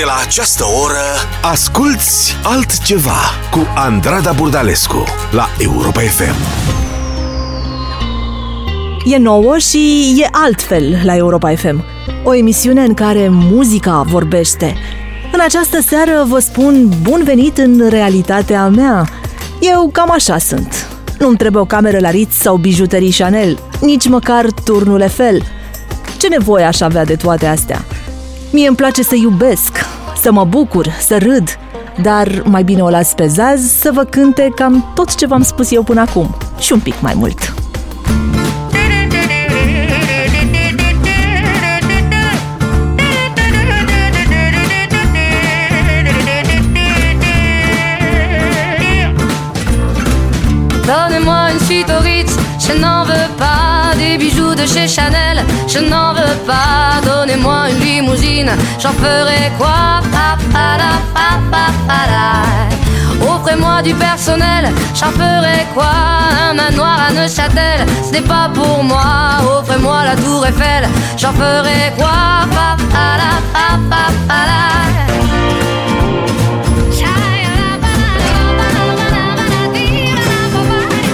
De la această oră Asculți altceva Cu Andrada Burdalescu La Europa FM E nouă și e altfel la Europa FM. O emisiune în care muzica vorbește. În această seară vă spun bun venit în realitatea mea. Eu cam așa sunt. Nu-mi trebuie o cameră la Ritz sau bijuterii Chanel, nici măcar turnul Eiffel. Ce nevoie aș avea de toate astea? Mie îmi place să iubesc, să mă bucur, să râd, dar mai bine o las pe Zaz să vă cânte cam tot ce v-am spus eu până acum și un pic mai mult. Donnez-moi une suite au Ritz, je n'en veux pas bijoux de chez Chanel, je n'en veux pas. Donnez-moi une limousine, j'en ferai quoi? Offrez-moi du personnel, j'en ferai quoi? Un manoir à Neuchâtel, ce n'est pas pour moi. Offrez-moi la tour Eiffel, j'en ferai quoi?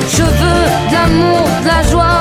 Je veux de l'amour, de la joie,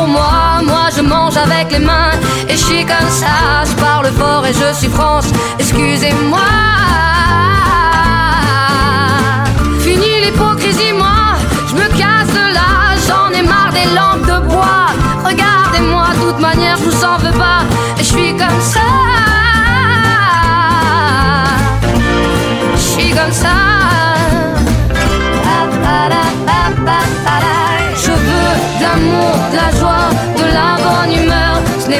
avec les mains et je suis comme ça. Je parle fort et je suis France, excusez-moi. Fini l'hypocrisie, moi, je me casse de là. J'en ai marre des lampes de bois. Regardez-moi, de toute manière, je vous en veux pas. Et je suis comme ça. Je suis comme ça.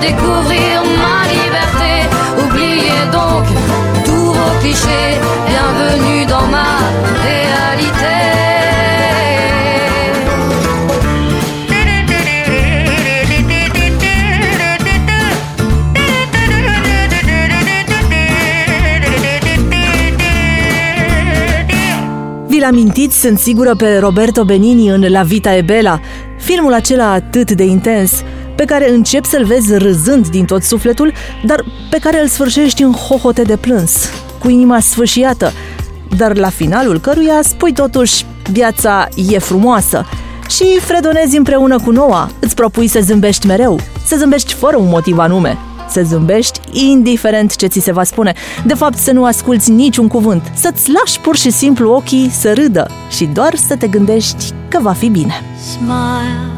Découvrir ma liberté. Oubliez donc tous vos clichés. Bienvenue dans ma réalité. Vi-l amintiți, sunt sigură, pe Roberto Benini în La Vita e Bella, filmul acela atât de intens, pe care începi să-l vezi râzând din tot sufletul, dar pe care îl sfârșești în hohote de plâns, cu inima sfâșiată, dar la finalul căruia spui totuși viața e frumoasă. Și fredonezi împreună cu Noa, îți propui să zâmbești mereu, să zâmbești fără un motiv anume, să zâmbești indiferent ce ți se va spune, de fapt să nu asculți niciun cuvânt, să-ți lași pur și simplu ochii să râdă și doar să te gândești că va fi bine. smile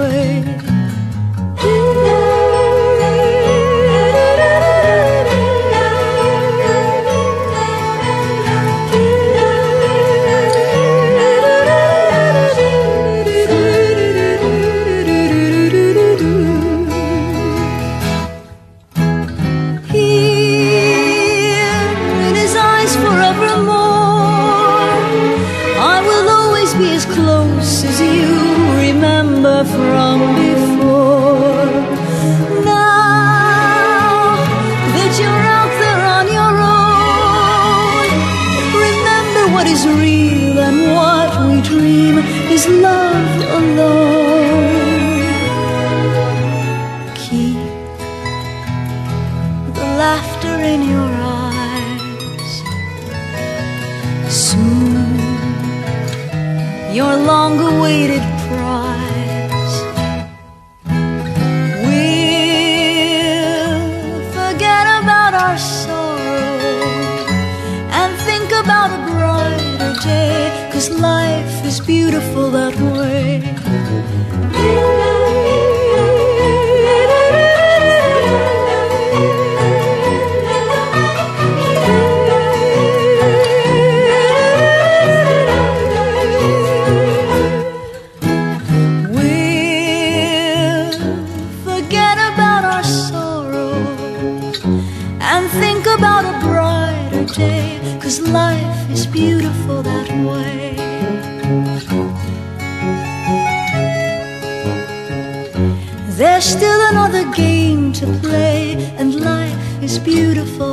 Long awaited prize We'll forget about our sorrow and think about a brighter day. Cause life is beautiful that way. Beautiful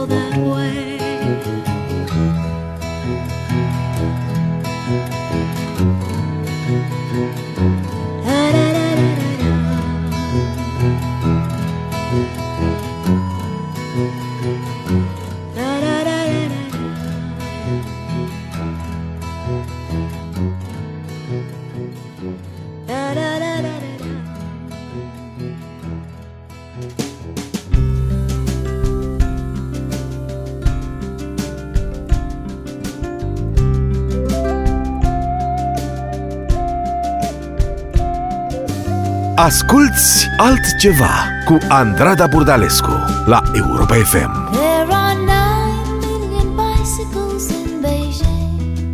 Asculți altceva cu Andrada Burdalescu la Europa FM. There are nine million bicycles in Beijing.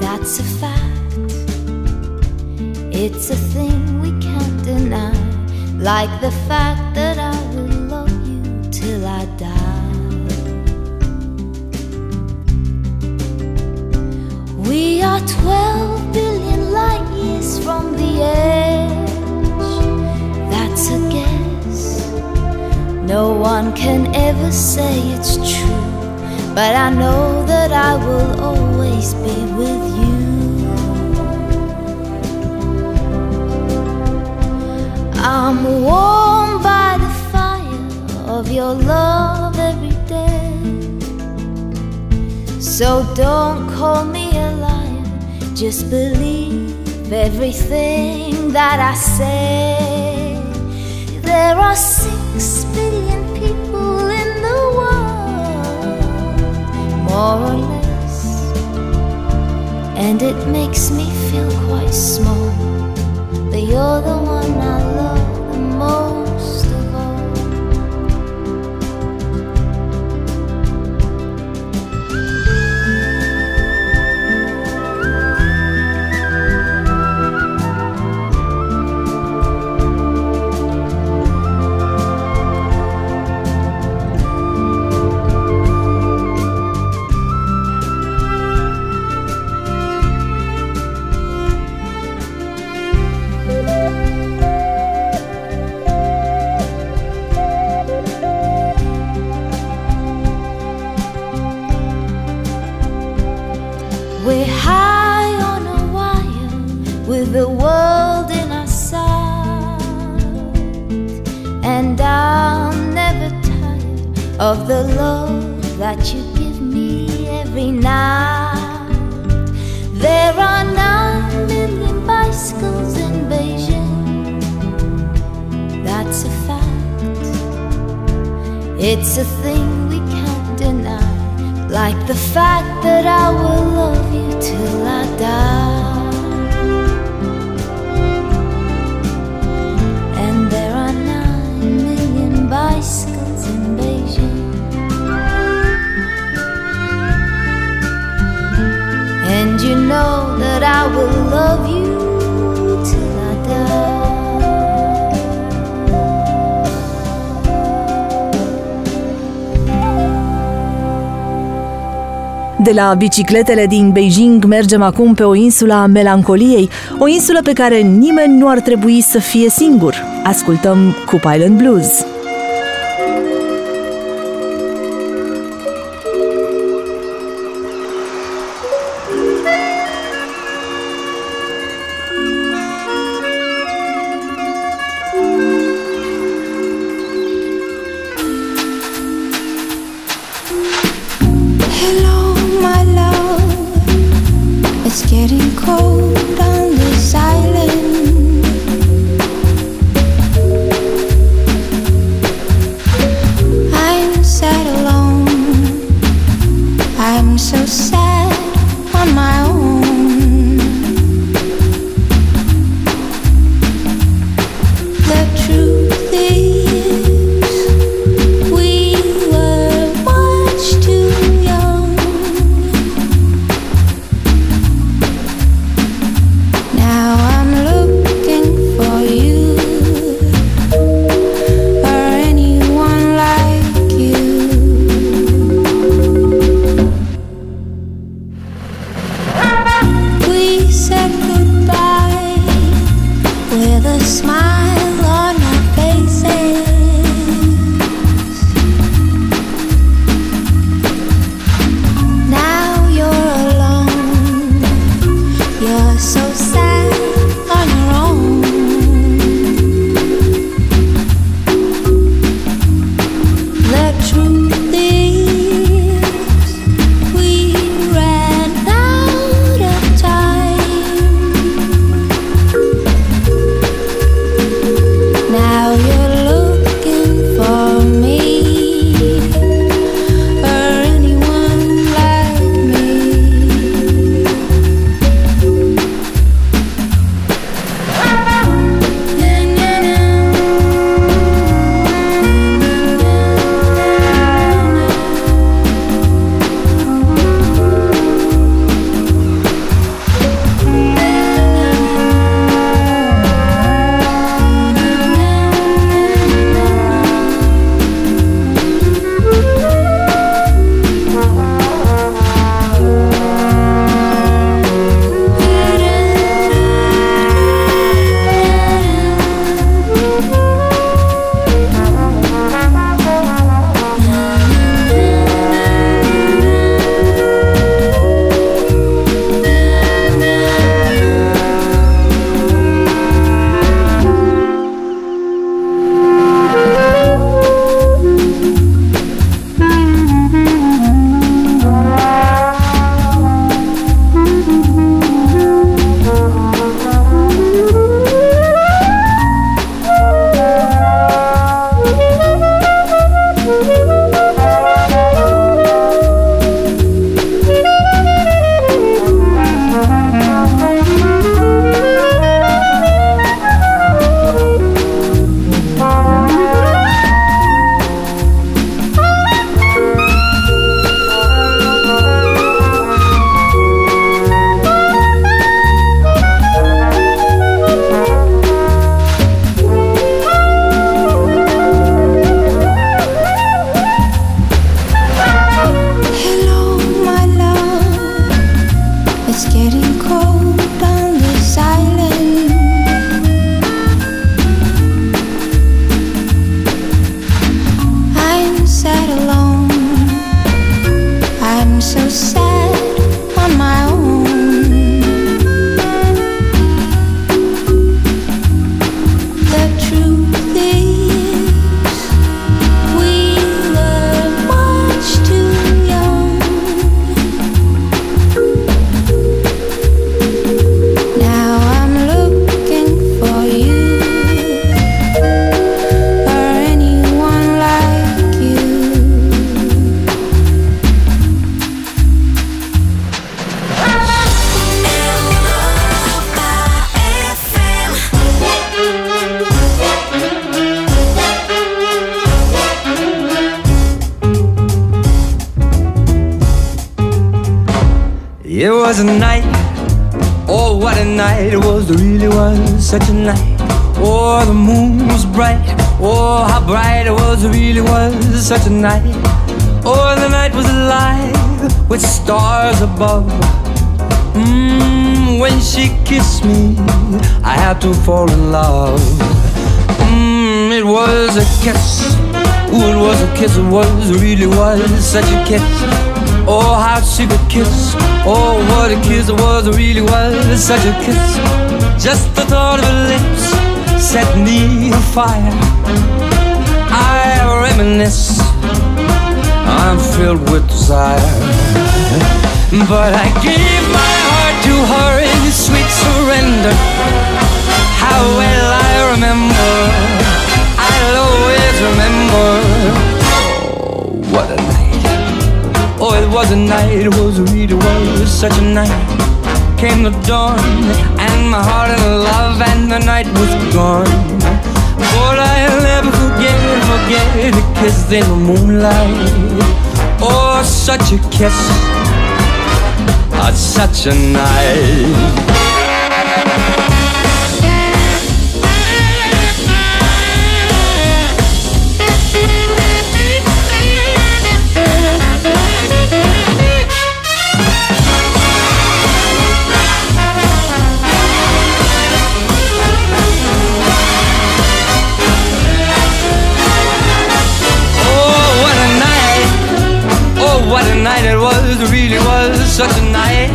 That's a fact. It's a thing we can't deny. Like the fact that one can ever say it's true, but I know that I will always be with you. I'm warmed by the fire of your love every day. So don't call me a liar, just believe everything that I say. There are six billion more or less, and it makes me feel quite small. But you're the one I love the fact that I will love you till I die. And there are nine million bicycles in Beijing. And you know that I will love you. De la bicicletele din Beijing mergem acum pe o insulă a melancoliei, o insulă pe care nimeni nu ar trebui să fie singur. Ascultăm Cup Island Blues. Such a night. Oh, the moon was bright, oh how bright it was, it really was such a night. Oh, the night was alive with stars above. Mmm, when she kissed me, I had to fall in love. Mmm, it was a kiss. Ooh, it was a kiss, it was, it really was such a kiss. Oh, how she could kiss. Oh, what a kiss it was, it really was such a kiss. Just the thought of her lips set me afire. I reminisce, I'm filled with desire. But I gave my heart to her in sweet surrender. How well I remember, I'll always remember. Oh, what a night. Oh, it was a night, it was really was such a night. Came the dawn, and my heart in love, and the night was gone. But I'll never forget, forget a kiss in the moonlight. Oh, such a kiss, oh, such a night. Such a night.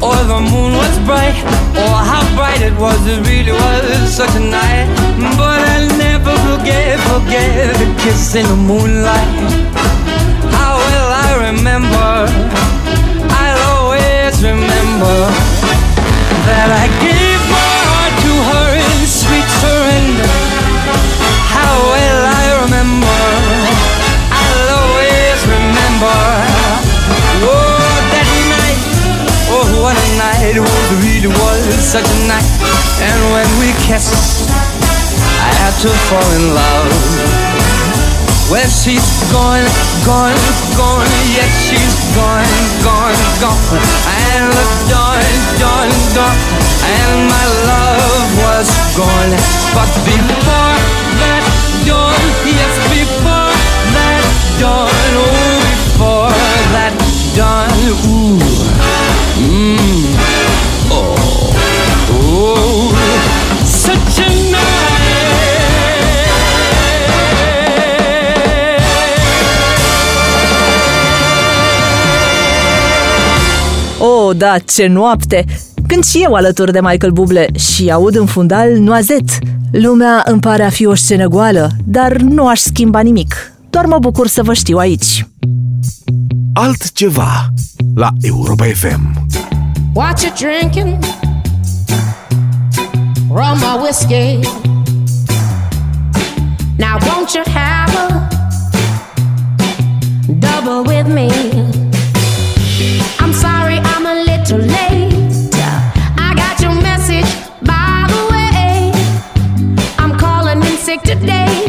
Oh, the moon was bright, oh, how bright it was, it really was such a night. But I'll never forget, forget the kiss in the moonlight. How will I remember? I'll always remember that I gave It was, really was such a night. And when we kissed, I had to fall in love. Well, she's gone, gone, gone. Yes, she's gone, gone, gone. And the dawn, dawn, dawn. And my love was gone. But before that dawn, yes, before that dawn, oh, before that dawn, ooh, mmm, Oh, da, ce noapte! Când și eu alături de Michael Bublé și aud în fundal Noazet. Lumea îmi pare a fi o scenă goală, dar nu aș schimba nimic. Doar mă bucur să vă știu aici. Altceva la Europa FM. What you drinking? Rum or whiskey? Now won't you have a double with me? I'm sorry I'm today.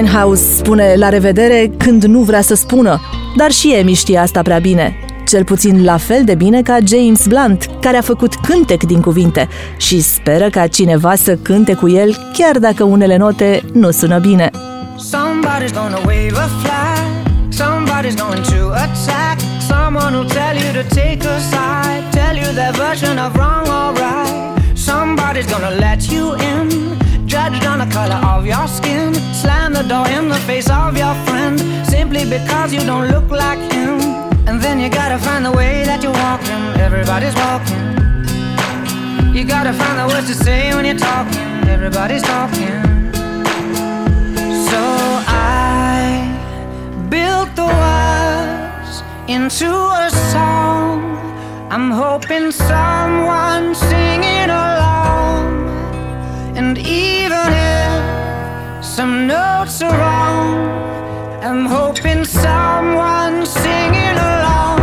Winehouse spune la revedere când nu vrea să spună, dar și Amy știe asta prea bine. Cel puțin la fel de bine ca James Blunt, care a făcut cântec din cuvinte și speră ca cineva să cânte cu el, chiar dacă unele note nu sună bine. Somebody's gonna wave a flag. Somebody's going to attack. Someone will tell you to take a side. Tell you their version of wrong or right. Somebody's gonna let you in. Judged on the color of door in the face of your friend Simply because you don't look like him. And then you gotta find the way that you're walking. Everybody's walking. You gotta find the words to say when you're talking. Everybody's talking. So I built the words into a song. I'm hoping someone singing along. And even if some notes are wrong. I'm hoping someone singing along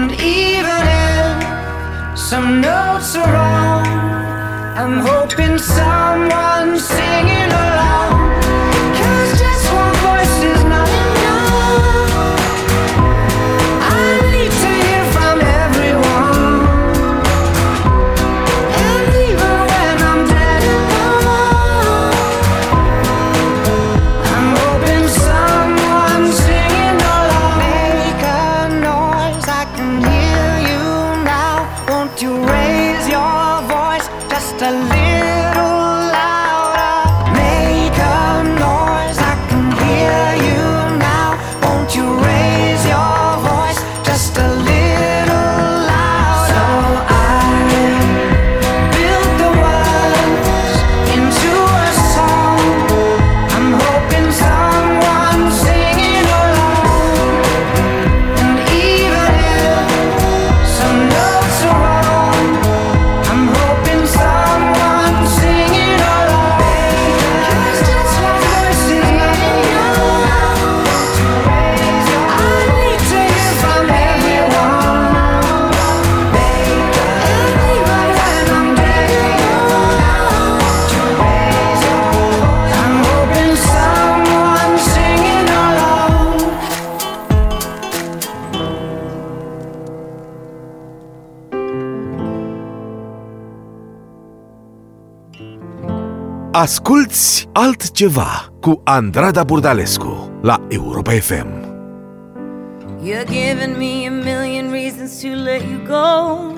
And even if some notes are wrong, I'm hoping someone singing along. Asculți altceva cu Andrada Burdalescu la Europa FM. You're giving me a million reasons to let you go.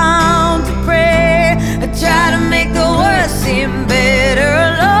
try to make the worst seem better. Lord,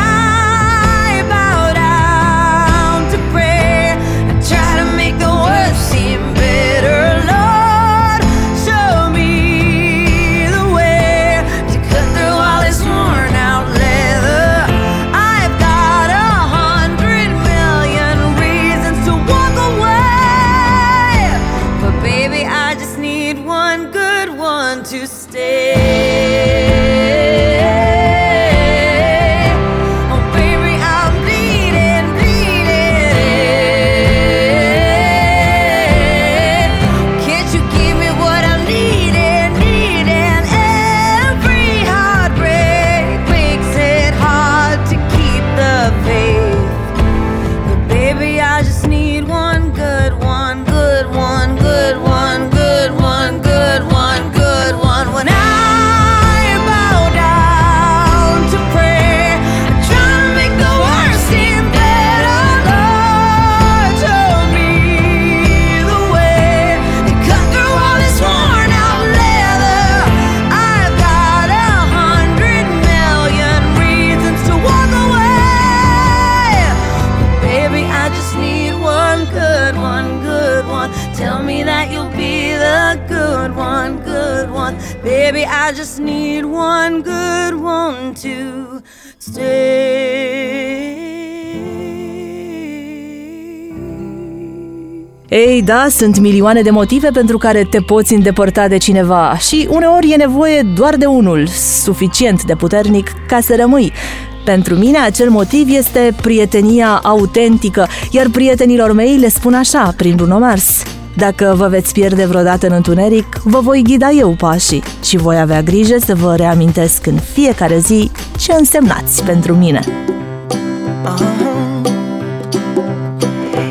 da, sunt milioane de motive pentru care te poți îndepărta de cineva și uneori e nevoie doar de unul, suficient de puternic ca să rămâi. Pentru mine acel motiv este prietenia autentică, iar prietenilor mei le spun așa, prin Bruno Mars. Dacă vă veți pierde vreodată în întuneric, vă voi ghida eu pașii și voi avea grijă să vă reamintesc în fiecare zi ce însemnați pentru mine.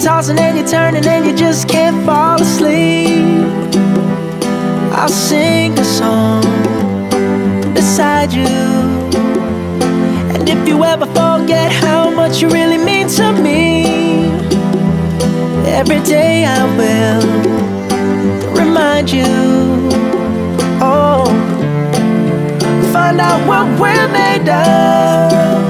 you're tossing and you're turning and you just can't fall asleep, I'll sing a song beside you. And if you ever forget how much you really mean to me, every day I will remind you. Oh, find out what we're made of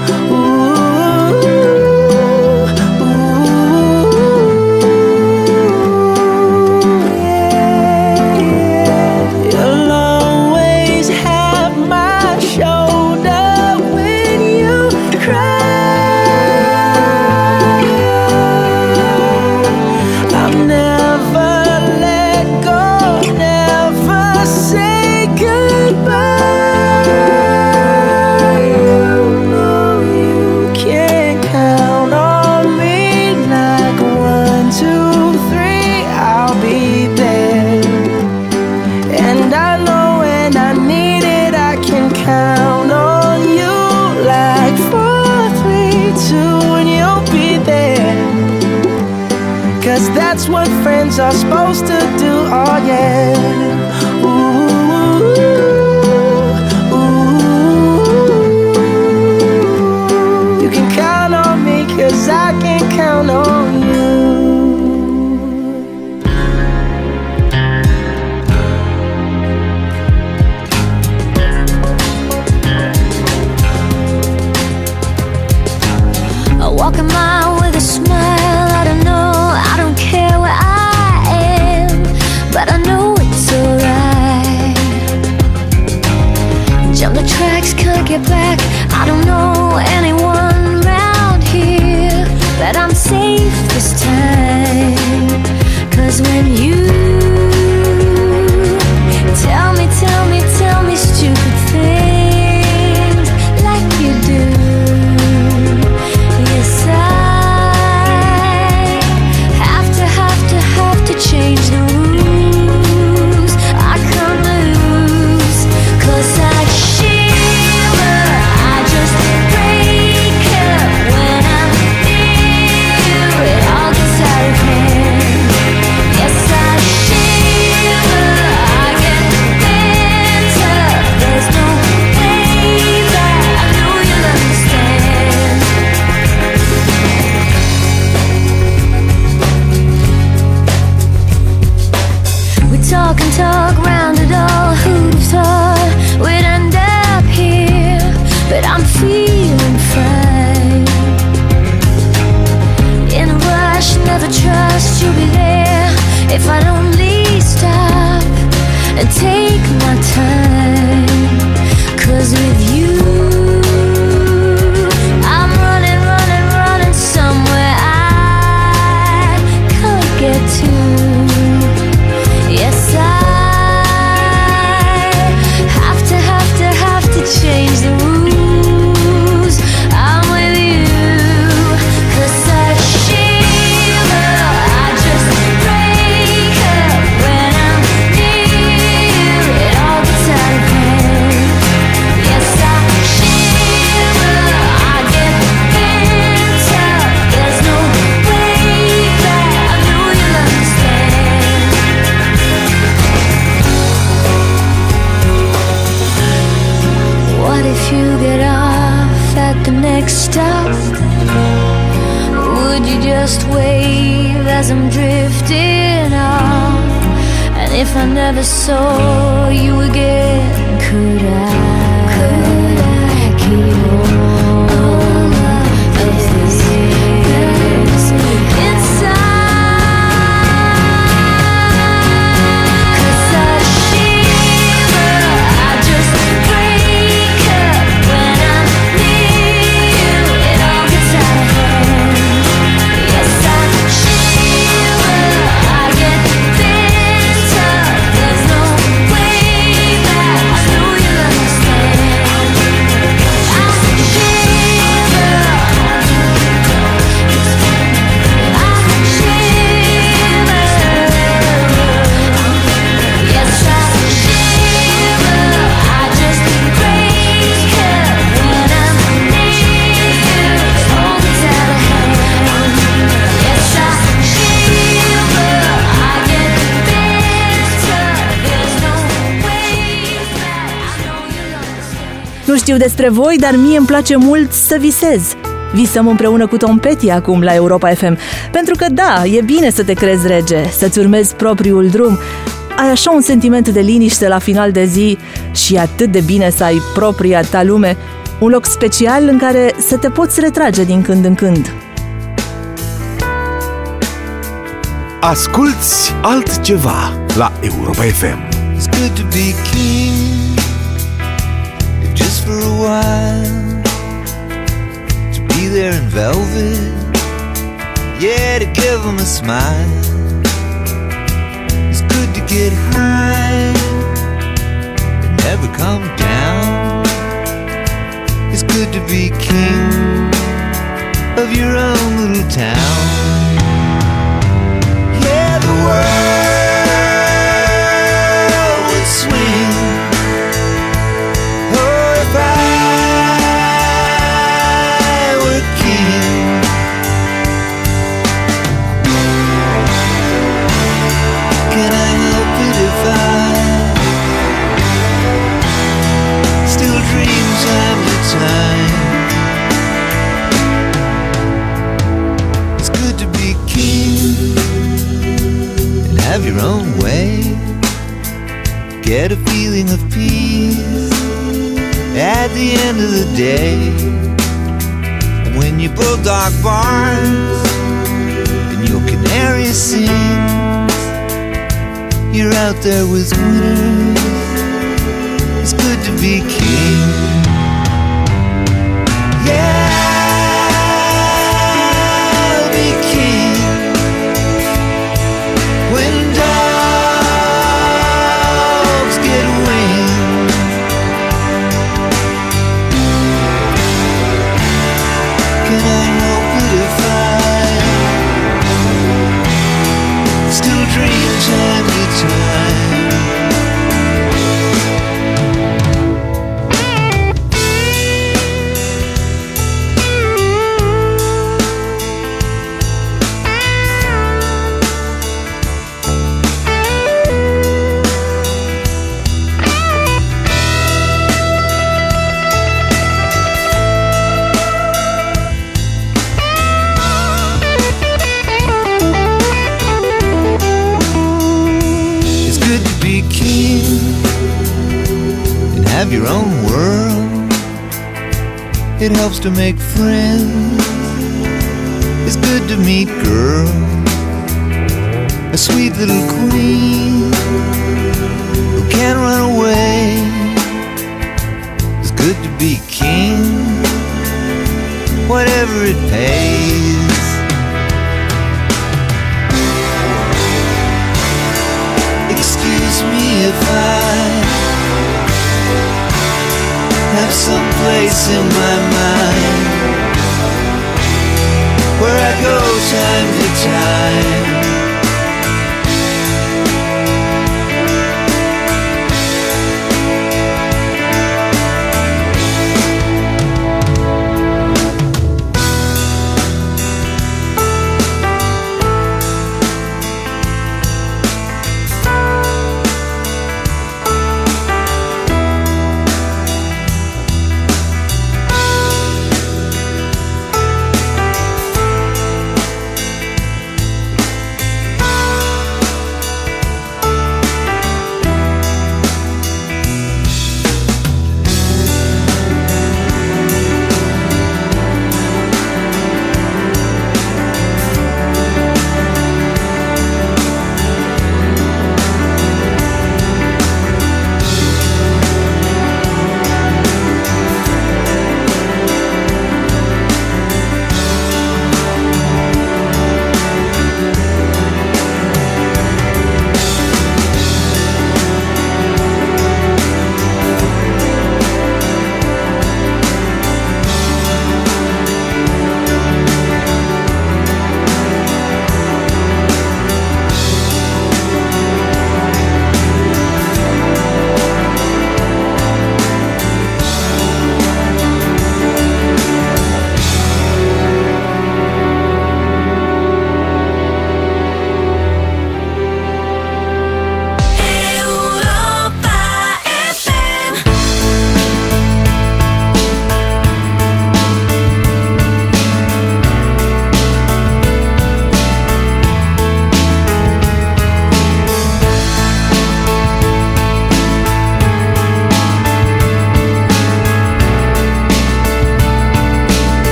take my time. Cause with you știu despre voi, dar mie îmi place mult să visez. Visăm împreună cu Tom Petty acum la Europa FM. Pentru că da, e bine să te crezi rege, să-ți urmezi propriul drum. Ai așa un sentiment de liniște la final de zi și atât de bine să ai propria ta lume, un loc special în care să te poți retrage din când în când. Asculți altceva la Europa FM. It's good to be king. for a while To be there in velvet. Yeah, to give them a smile. It's good to get high And never come down. It's good to be king Of your own little town. Yeah, the world It's good to be king and have your own way. Get a feeling of peace at the end of the day. When your bulldog barks and your canary sings, you're out there with winners. It's good to be king. Yeah, have your own world. It helps to make friends. It's good to meet girls, a sweet little queen who can't run away. It's good to be king, whatever it pays. Excuse me if I have some place in my mind where I go time to time.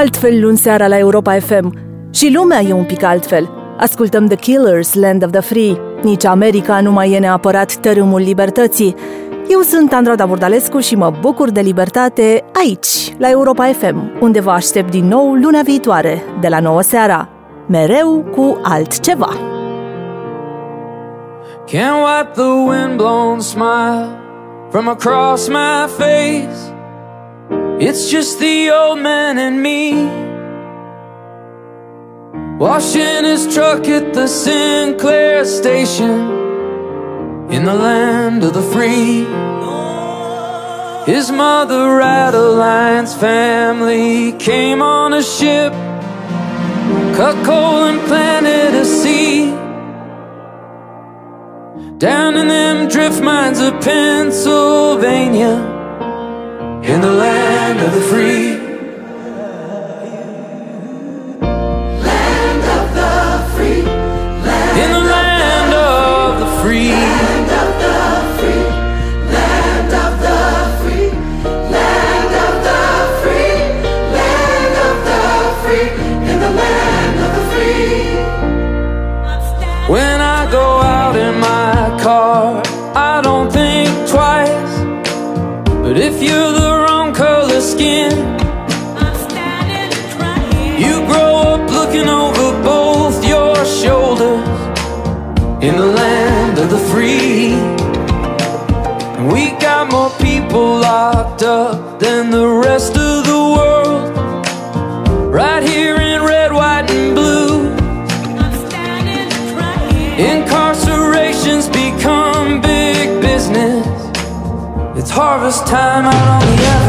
Altfel luni seara la Europa FM. Și lumea e un pic altfel. Ascultăm The Killers, Land of the Free. Nici America nu mai e neapărat tărâmul libertății. Eu sunt Andrada Burdalescu și mă bucur de libertate aici, la Europa FM, unde vă aștept din nou luna viitoare, de la 9 seara. Mereu cu altceva. Can't wipe the windblown smile from across my face. It's just the old man and me. Washing his truck at the Sinclair station in the land of the free. His mother, Adeline's family, came on a ship, cut coal and planted a seed. Down in them drift mines of Pennsylvania, in the land of the free. Harvest time out on the